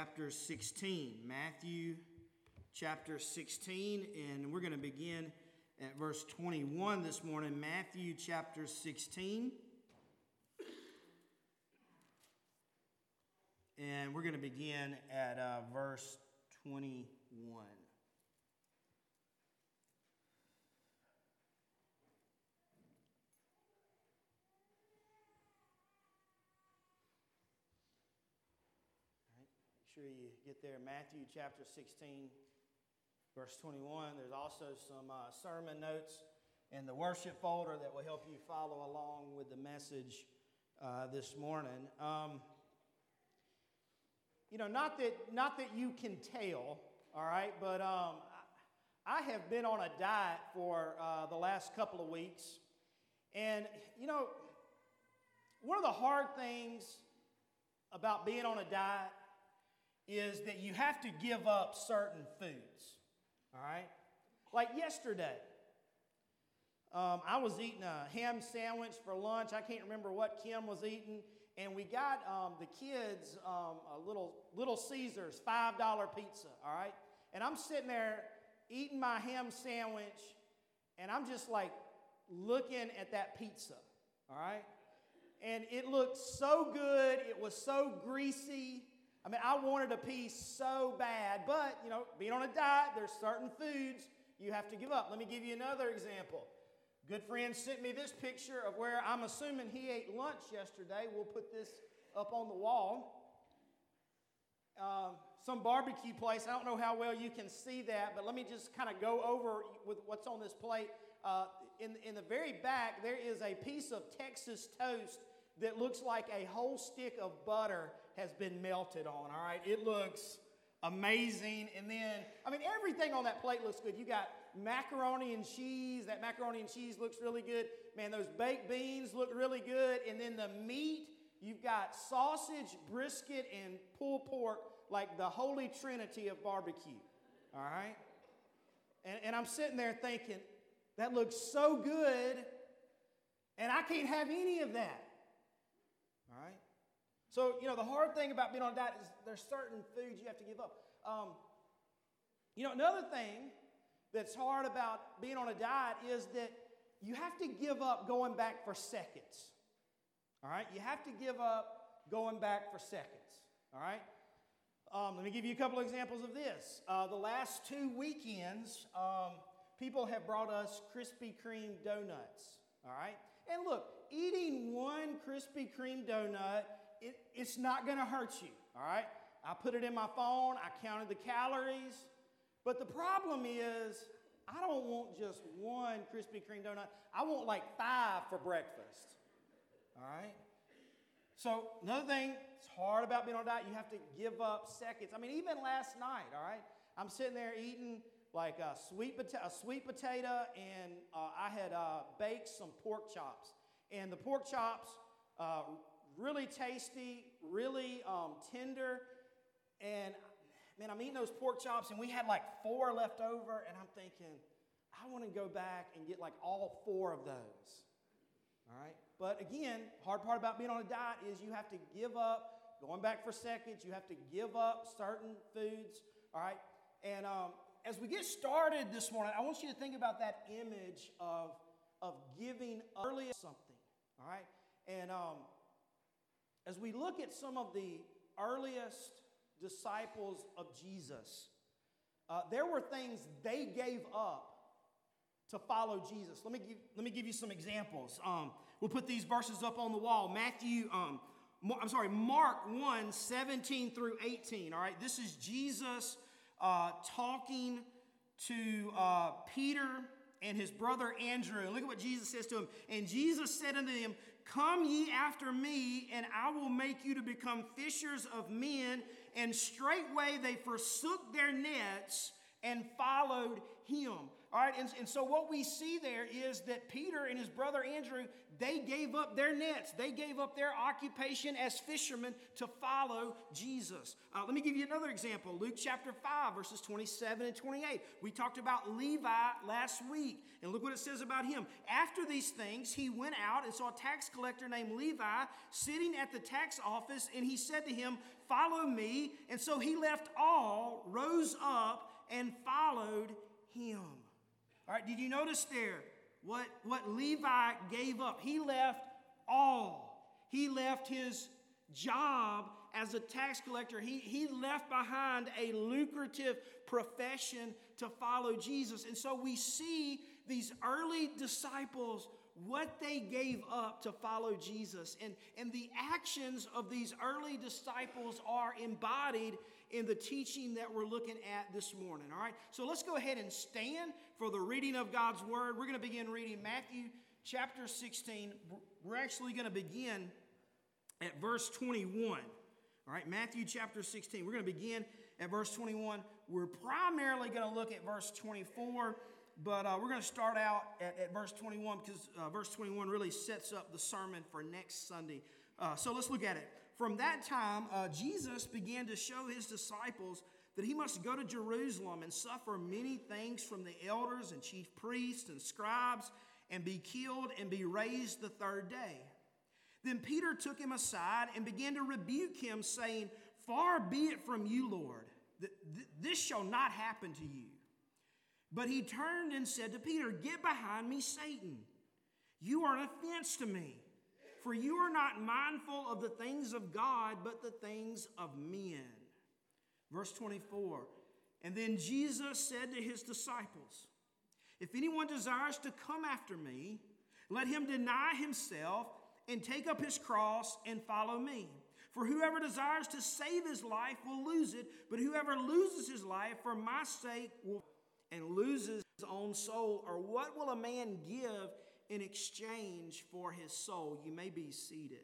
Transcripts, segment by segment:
chapter 16. Matthew chapter 16, and we're going to begin at verse 21 this morning. Matthew chapter 16. And we're going to begin at uh, verse 21. Sure you get there. Matthew chapter 16, verse 21. There's also some uh, sermon notes in the worship folder that will help you follow along with the message uh, this morning. Um, you know, not that not that you can tell, all right, but um, I have been on a diet for uh, the last couple of weeks, and you know, one of the hard things about being on a diet is that you have to give up certain foods. All right? Like yesterday, um, I was eating a ham sandwich for lunch. I can't remember what Kim was eating. And we got um, the kids um, a little, little Caesars $5 pizza, all right? And I'm sitting there eating my ham sandwich, and I'm just like looking at that pizza, all right? And it looked so good. It was so greasy. I mean, I wanted a piece so bad, but, you know, being on a diet, there's certain foods you have to give up. Let me give you another example. Good friend sent me this picture of where I'm assuming he ate lunch yesterday. We'll put this up on the wall. Um, some barbecue place. I don't know how well you can see that, but let me just kind of go over with what's on this plate. Uh, in, in the very back, there is a piece of Texas toast that looks like a whole stick of butter has been melted on, all right? It looks amazing. And then, I mean, everything on that plate looks good. You got macaroni and cheese. That macaroni and cheese looks really good. Man, those baked beans look really good. And then the meat, you've got sausage, brisket, and pulled pork, like the holy trinity of barbecue, all right? And, and I'm sitting there thinking, that looks so good, and I can't have any of that. All right? So, you know, the hard thing about being on a diet is there's certain foods you have to give up. Um, you know, another thing that's hard about being on a diet is that you have to give up going back for seconds. All right? You have to give up going back for seconds. All right? Um, let me give you a couple examples of this. Uh, the last two weekends, um, people have brought us Krispy Kreme donuts. All right? And look, eating one Krispy Kreme donut it, it's not going to hurt you, all right? I put it in my phone, I counted the calories. But the problem is, I don't want just one Krispy Kreme donut. I want like five for breakfast. All right? So, another thing, it's hard about being on a diet. You have to give up seconds. I mean, even last night, all right? I'm sitting there eating like a sweet, pota- a sweet potato, and uh, I had uh, baked some pork chops. And the pork chops uh, really tasty, really um, tender. And man, I'm eating those pork chops, and we had like four left over, and I'm thinking, I want to go back and get like all four of those. All right? But again, hard part about being on a diet is you have to give up, going back for seconds, you have to give up certain foods. All right? And um, as we get started this morning, I want you to think about that image of, of giving early something. All right? And um, as we look at some of the earliest disciples of Jesus, uh, there were things they gave up to follow Jesus. Let me give, let me give you some examples. Um, we'll put these verses up on the wall. Matthew, um, I'm sorry, Mark 1 17 through 18. All right, this is Jesus uh, talking to uh, Peter and his brother Andrew. Look at what Jesus says to him. And Jesus said unto them, Come ye after me, and I will make you to become fishers of men. And straightway they forsook their nets and followed him. All right, and, and so what we see there is that Peter and his brother Andrew, they gave up their nets. They gave up their occupation as fishermen to follow Jesus. Uh, let me give you another example Luke chapter 5, verses 27 and 28. We talked about Levi last week, and look what it says about him. After these things, he went out and saw a tax collector named Levi sitting at the tax office, and he said to him, Follow me. And so he left all, rose up, and followed him. All right, did you notice there what, what Levi gave up? He left all. He left his job as a tax collector. He, he left behind a lucrative profession to follow Jesus. And so we see these early disciples what they gave up to follow Jesus. And, and the actions of these early disciples are embodied in the teaching that we're looking at this morning. All right? So let's go ahead and stand for the reading of God's Word. We're going to begin reading Matthew chapter 16. We're actually going to begin at verse 21. All right, Matthew chapter 16. We're going to begin at verse 21. We're primarily going to look at verse 24 but uh, we're going to start out at, at verse 21 because uh, verse 21 really sets up the sermon for next Sunday. Uh, so let's look at it. From that time, uh, Jesus began to show his disciples that he must go to Jerusalem and suffer many things from the elders and chief priests and scribes and be killed and be raised the third day. Then Peter took him aside and began to rebuke him, saying, Far be it from you, Lord, that this shall not happen to you. But he turned and said to Peter, Get behind me, Satan. You are an offense to me, for you are not mindful of the things of God, but the things of men. Verse 24 And then Jesus said to his disciples, If anyone desires to come after me, let him deny himself and take up his cross and follow me. For whoever desires to save his life will lose it, but whoever loses his life for my sake will and loses his own soul? Or what will a man give in exchange for his soul? You may be seated.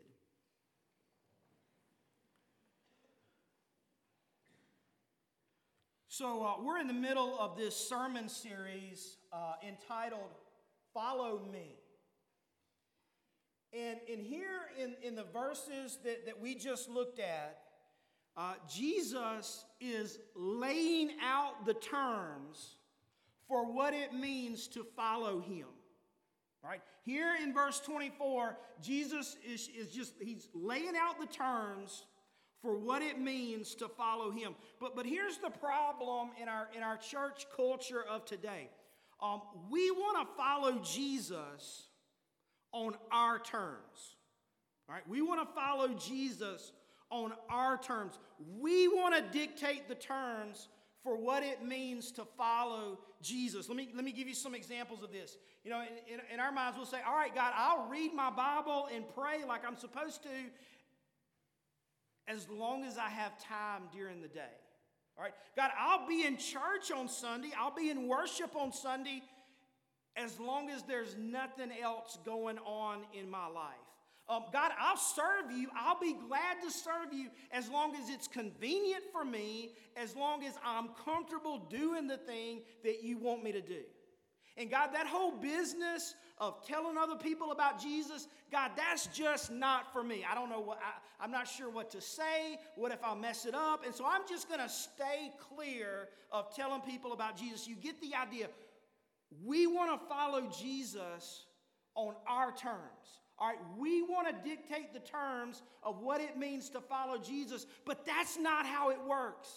So, uh, we're in the middle of this sermon series uh, entitled Follow Me. And, and here in, in the verses that, that we just looked at, uh, Jesus is laying out the terms for what it means to follow him. Right, here in verse 24, Jesus is, is just, he's laying out the terms for what it means to follow him. But, but here's the problem in our, in our church culture of today um, we want to follow Jesus on our terms. All right, we want to follow Jesus on our terms. We want to dictate the terms for what it means to follow Jesus. Let me, let me give you some examples of this. You know, in, in, in our minds, we'll say, All right, God, I'll read my Bible and pray like I'm supposed to as long as I have time during the day. All right, God, I'll be in church on Sunday, I'll be in worship on Sunday as long as there's nothing else going on in my life. Um, God, I'll serve you. I'll be glad to serve you as long as it's convenient for me, as long as I'm comfortable doing the thing that you want me to do. And God, that whole business of telling other people about Jesus, God, that's just not for me. I don't know what, I, I'm not sure what to say. What if I mess it up? And so I'm just going to stay clear of telling people about Jesus. You get the idea. We want to follow Jesus on our terms. All right, we want to dictate the terms of what it means to follow Jesus, but that's not how it works.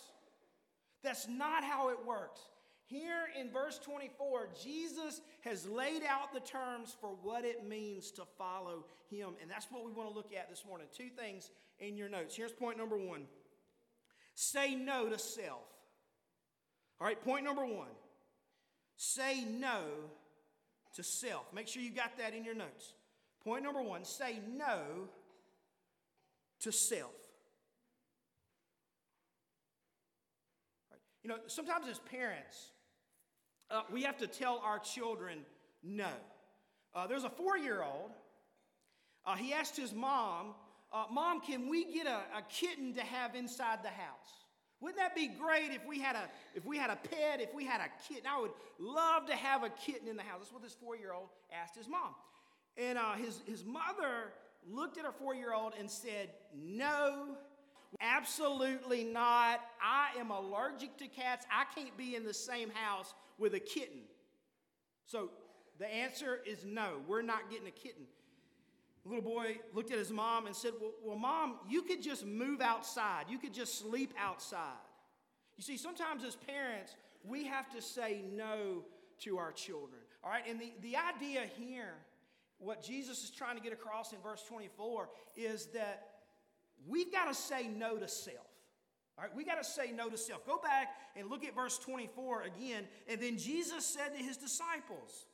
That's not how it works. Here in verse 24, Jesus has laid out the terms for what it means to follow him. And that's what we want to look at this morning. Two things in your notes. Here's point number one say no to self. All right, point number one say no to self. Make sure you got that in your notes. Point number one say no to self. Right. You know, sometimes as parents, uh, we have to tell our children no. Uh, there's a four year old. Uh, he asked his mom, uh, Mom, can we get a, a kitten to have inside the house? Wouldn't that be great if we had a if we had a pet, if we had a kitten? I would love to have a kitten in the house. That's what this four-year-old asked his mom. And uh, his, his mother looked at her four year old and said, No, absolutely not. I am allergic to cats. I can't be in the same house with a kitten. So the answer is no, we're not getting a kitten. The little boy looked at his mom and said, well, well, Mom, you could just move outside. You could just sleep outside. You see, sometimes as parents, we have to say no to our children. All right, and the, the idea here, what Jesus is trying to get across in verse 24, is that we've got to say no to self. All right, we got to say no to self. Go back and look at verse 24 again. And then Jesus said to his disciples,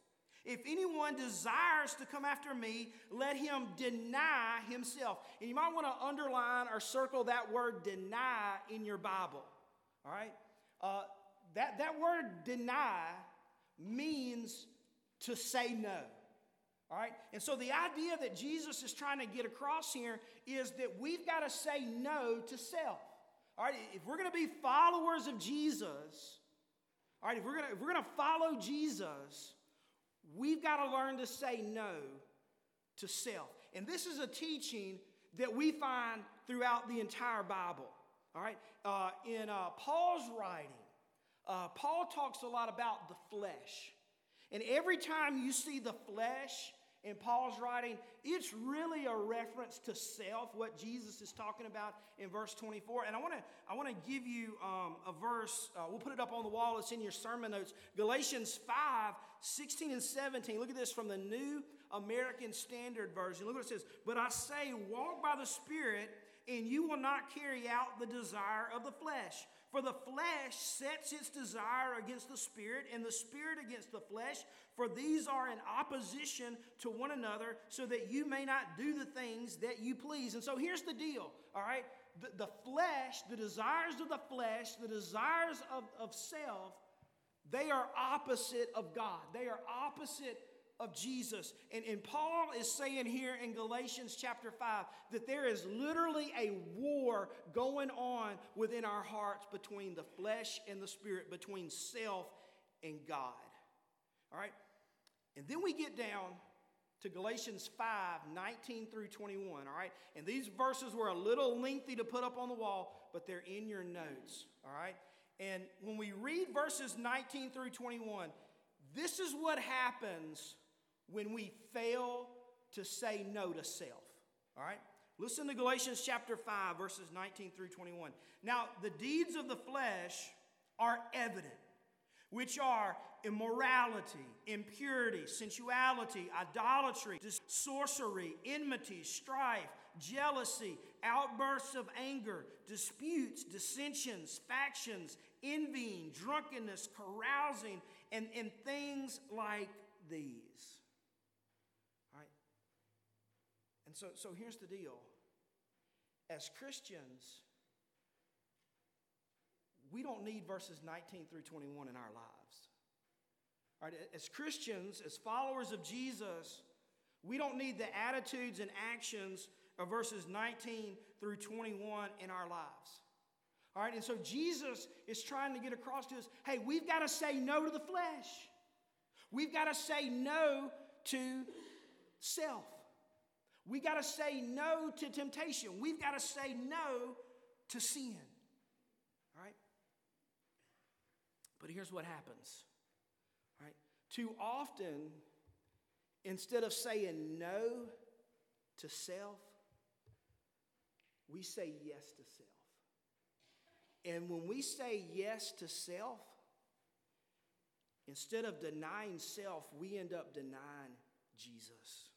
If anyone desires to come after me, let him deny himself. And you might want to underline or circle that word deny in your Bible. All right? Uh, that, that word deny means to say no. All right? And so the idea that Jesus is trying to get across here is that we've got to say no to self. All right? If we're going to be followers of Jesus, all right, if we're going to, if we're going to follow Jesus, we've got to learn to say no to self. And this is a teaching that we find throughout the entire Bible. All right? Uh, in uh, Paul's writing, uh, Paul talks a lot about the flesh. And every time you see the flesh in Paul's writing, it's really a reference to self, what Jesus is talking about in verse 24. And I want to I want to give you um, a verse. Uh, we'll put it up on the wall. It's in your sermon notes. Galatians 5, 16 and 17. Look at this from the New American Standard Version. Look what it says. But I say, walk by the Spirit, and you will not carry out the desire of the flesh. For the flesh sets its desire against the spirit, and the spirit against the flesh, for these are in opposition to one another, so that you may not do the things that you please. And so here's the deal, all right? The, the flesh, the desires of the flesh, the desires of, of self, they are opposite of God. They are opposite of Jesus. And, and Paul is saying here in Galatians chapter 5 that there is literally a war going on within our hearts between the flesh and the spirit, between self and God. All right? And then we get down to Galatians 5 19 through 21. All right? And these verses were a little lengthy to put up on the wall, but they're in your notes. All right? And when we read verses 19 through 21, this is what happens when we fail to say no to self. All right? Listen to Galatians chapter 5, verses 19 through 21. Now, the deeds of the flesh are evident, which are immorality, impurity, sensuality, idolatry, sorcery, enmity, strife, jealousy, outbursts of anger, disputes, dissensions, factions, envying, drunkenness, carousing, and, and things like these. And so, so here's the deal as Christians, we don't need verses 19 through 21 in our lives. All right, as Christians, as followers of Jesus, we don't need the attitudes and actions of verses 19 through 21 in our lives. All right, and so Jesus is trying to get across to us hey, we've got to say no to the flesh. We've got to say no to self. We got to say no to temptation. We've got to say no to sin. All right? But here's what happens. All right? Too often, instead of saying no to self, we say yes to self. And when we say yes to self, instead of denying self, we end up denying Jesus.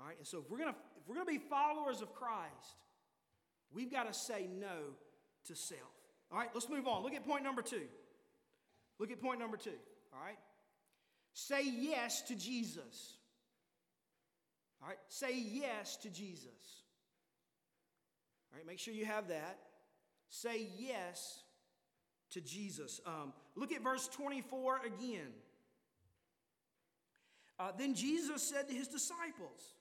All right, and so if we're gonna if we're gonna be followers of Christ, we've got to say no to self. All right, let's move on. Look at point number two. Look at point number two. All right, say yes to Jesus. All right, say yes to Jesus. All right, make sure you have that. Say yes to Jesus. Um, look at verse 24 again. Uh, then Jesus said to his disciples,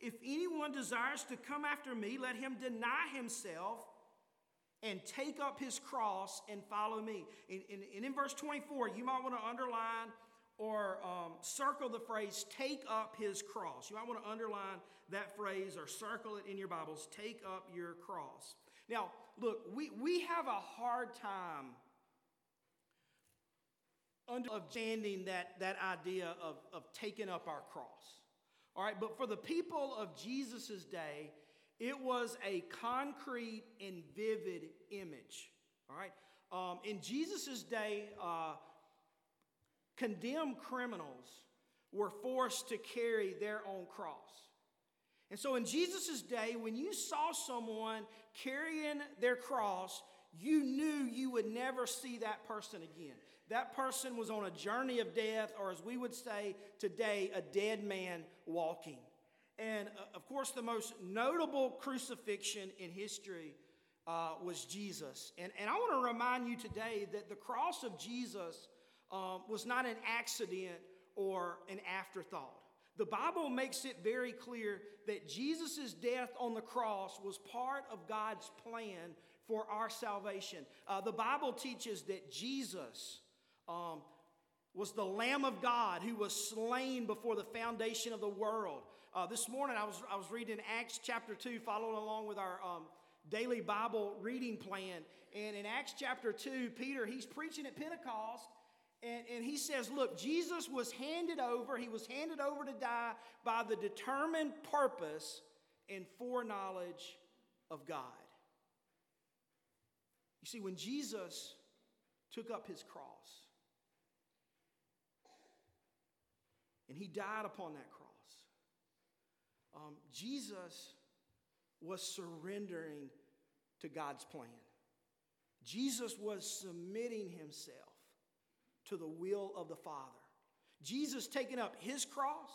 if anyone desires to come after me, let him deny himself and take up his cross and follow me. And, and, and in verse 24, you might want to underline or um, circle the phrase, take up his cross. You might want to underline that phrase or circle it in your Bibles, take up your cross. Now, look, we, we have a hard time understanding that, that idea of, of taking up our cross. All right, but for the people of Jesus' day, it was a concrete and vivid image. All right, um, in Jesus' day, uh, condemned criminals were forced to carry their own cross. And so in Jesus' day, when you saw someone carrying their cross, you knew you would never see that person again. That person was on a journey of death, or as we would say today, a dead man walking. And uh, of course, the most notable crucifixion in history uh, was Jesus. And, and I want to remind you today that the cross of Jesus um, was not an accident or an afterthought. The Bible makes it very clear that Jesus' death on the cross was part of God's plan for our salvation. Uh, the Bible teaches that Jesus um, was the Lamb of God who was slain before the foundation of the world. Uh, this morning I was, I was reading Acts chapter 2, following along with our um, daily Bible reading plan. And in Acts chapter 2, Peter, he's preaching at Pentecost. And, and he says, Look, Jesus was handed over, he was handed over to die by the determined purpose and foreknowledge of God. You see, when Jesus took up his cross and he died upon that cross, um, Jesus was surrendering to God's plan. Jesus was submitting himself to the will of the Father. Jesus taking up his cross,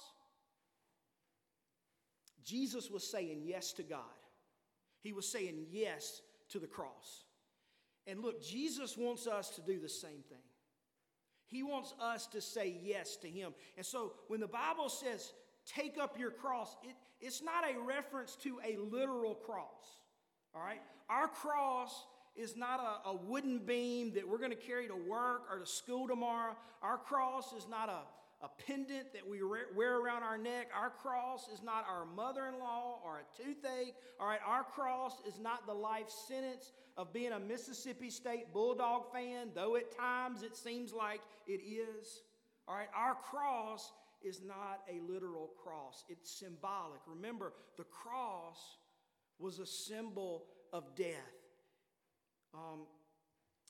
Jesus was saying yes to God. He was saying yes to the cross. And look, Jesus wants us to do the same thing. He wants us to say yes to Him. And so when the Bible says, take up your cross, it, it's not a reference to a literal cross. All right? Our cross is not a, a wooden beam that we're going to carry to work or to school tomorrow. Our cross is not a, a pendant that we wear around our neck. Our cross is not our mother in law or a toothache. All right, our cross is not the life sentence of being a Mississippi State Bulldog fan, though at times it seems like it is. All right, our cross is not a literal cross, it's symbolic. Remember, the cross was a symbol of death. Um,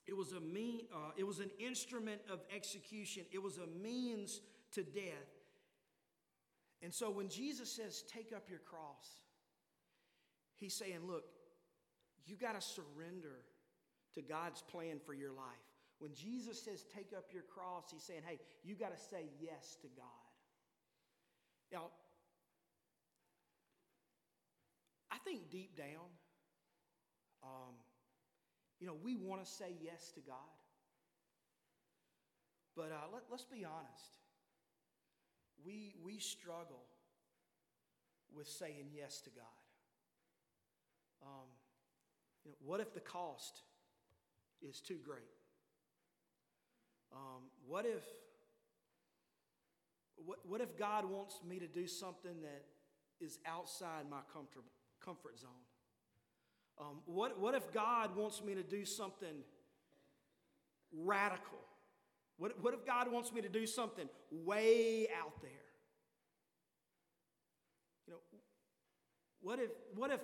it was a mean, uh, it was an instrument of execution. It was a means to death. And so when Jesus says, "Take up your cross," he's saying, "Look, you got to surrender to God's plan for your life." When Jesus says, "Take up your cross," he's saying, "Hey, you got to say yes to God." Now, I think deep down, um, you know, we want to say yes to God. But uh, let, let's be honest. We, we struggle with saying yes to God. Um, you know, what if the cost is too great? Um, what if what, what if God wants me to do something that is outside my comfort, comfort zone? Um, what, what if God wants me to do something radical? What, what if God wants me to do something way out there? You know, what if, what if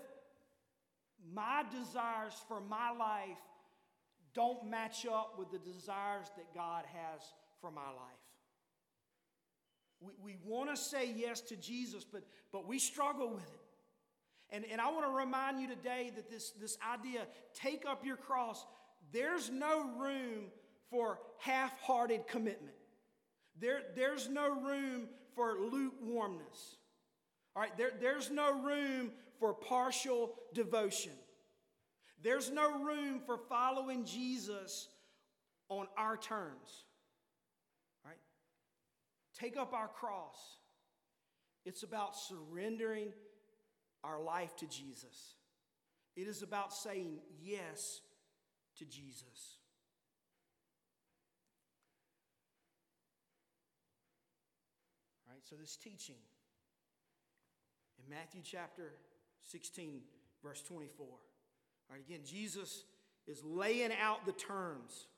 my desires for my life don't match up with the desires that God has for my life? We, we want to say yes to Jesus, but, but we struggle with it. And, and I want to remind you today that this, this idea, take up your cross, there's no room for half hearted commitment. There, there's no room for lukewarmness. All right, there, there's no room for partial devotion. There's no room for following Jesus on our terms. All right? Take up our cross. It's about surrendering our life to Jesus. It is about saying yes to Jesus. All right, so this teaching in Matthew chapter 16, verse 24. All right, again, Jesus is laying out the terms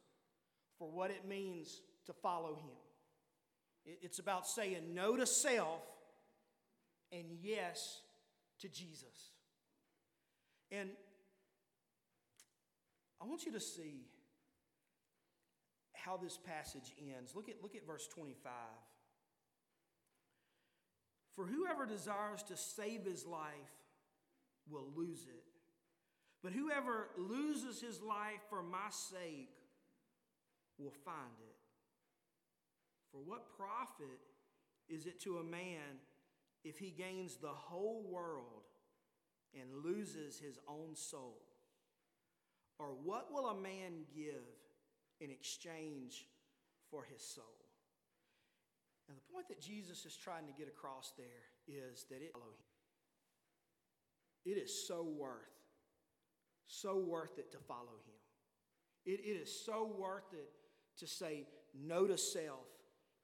for what it means to follow him. It's about saying no to self and yes to Jesus. And I want you to see how this passage ends. Look at, look at verse 25. For whoever desires to save his life will lose it. But whoever loses his life for my sake will find it. For what profit is it to a man if he gains the whole world and loses his own soul? Or what will a man give in exchange for his soul? And the point that Jesus is trying to get across there is that it, it is so worth, so worth it to follow him. It, it is so worth it to say no to self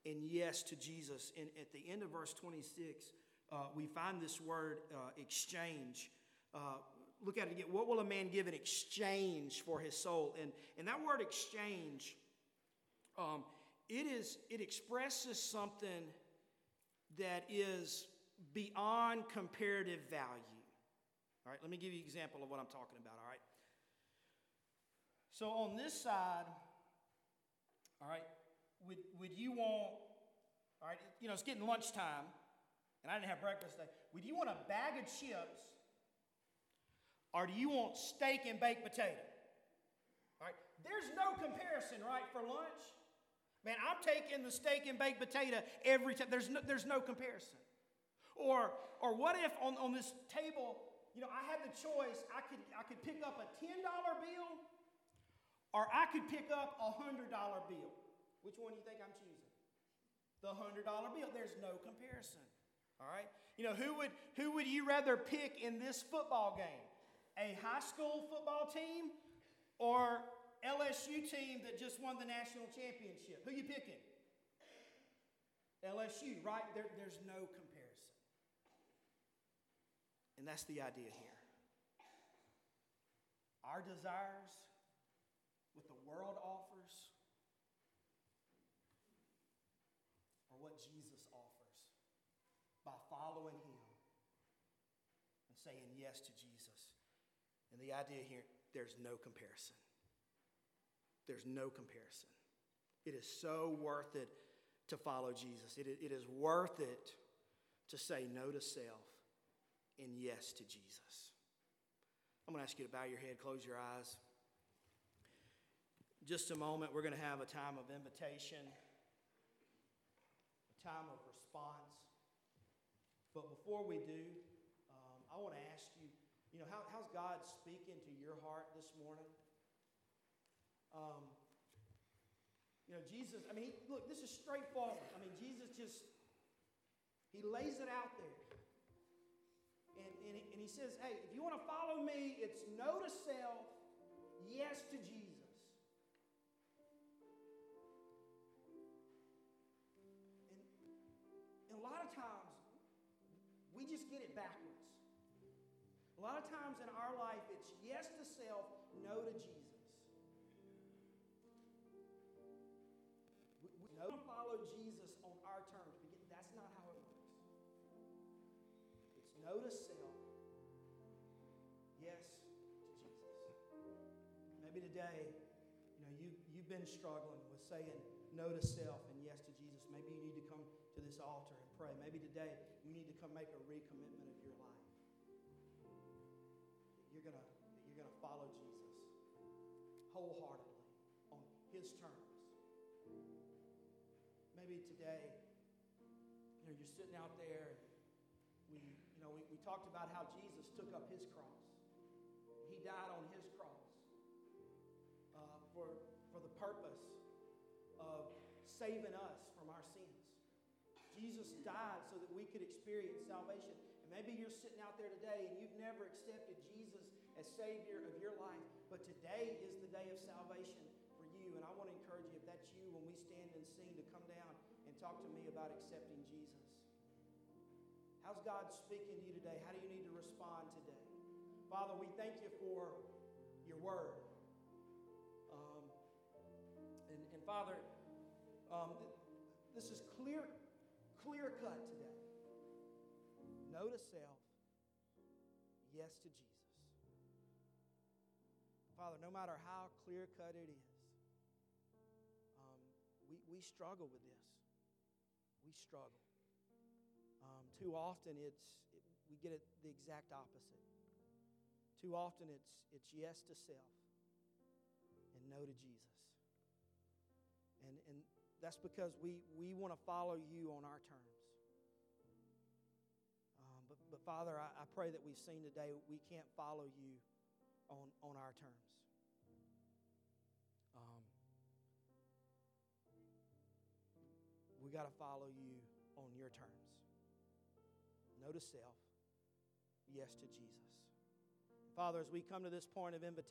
and yes to Jesus. And at the end of verse 26, uh, we find this word uh, exchange. Uh, look at it again. What will a man give in exchange for his soul? And, and that word exchange, um, it, is, it expresses something that is beyond comparative value. All right, let me give you an example of what I'm talking about, all right? So on this side, all right, would, would you want, all right, you know, it's getting lunchtime, and I didn't have breakfast today. Would you want a bag of chips, or do you want steak and baked potato? All right, there's no comparison, right, for lunch. Man, I'm taking the steak and baked potato every time. There's no, there's no comparison. Or, or what if on, on this table, you know, I had the choice, I could, I could pick up a $10 bill or I could pick up a $100 bill. Which one do you think I'm choosing? The $100 bill. There's no comparison. All right? You know, who would, who would you rather pick in this football game? A high school football team or LSU team that just won the national championship? Who you picking? LSU, right? There, there's no comparison. And that's the idea here. Our desires, what the world offers, or what Jesus offers by following Him and saying yes to Jesus. And the idea here, there's no comparison. There's no comparison. It is so worth it to follow Jesus. It, it is worth it to say no to self and yes to Jesus. I'm going to ask you to bow your head, close your eyes. Just a moment, we're going to have a time of invitation, a time of response. But before we do, um, I want to ask you, you know, how, how's God speaking to your heart this morning? Um, you know, Jesus, I mean, he, look, this is straightforward. I mean, Jesus just, he lays it out there. And, and, he, and he says, hey, if you want to follow me, it's no to self, yes to Jesus. And, and a lot of times, we just get it backwards. A lot of times in our life, it's yes to self, no to Jesus. No to self, yes to Jesus. Maybe today, you know, you, you've been struggling with saying no to self and yes to Jesus. Maybe you need to come to this altar and pray. Maybe today you need to come make a recommitment of your life. You're gonna, you're gonna follow Jesus wholeheartedly on his terms. Maybe today, you know, you're sitting out there talked about how Jesus took up his cross. He died on his cross uh, for, for the purpose of saving us from our sins. Jesus died so that we could experience salvation. And maybe you're sitting out there today and you've never accepted Jesus as Savior of your life, but today is the day of salvation for you. And I want to encourage you, if that's you, when we stand and sing, to come down and talk to me about accepting Jesus. How's God speaking to you today? How do you need to respond today? Father, we thank you for your word. Um, and, and, Father, um, this is clear, clear cut today. No to self, yes to Jesus. Father, no matter how clear cut it is, um, we, we struggle with this. We struggle. Too often, it's it, we get it the exact opposite. Too often, it's it's yes to self and no to Jesus. And and that's because we we want to follow you on our terms. Um, but but Father, I, I pray that we've seen today we can't follow you on on our terms. Um, we got to follow you on your terms. No to self, yes to Jesus. Father, as we come to this point of invitation,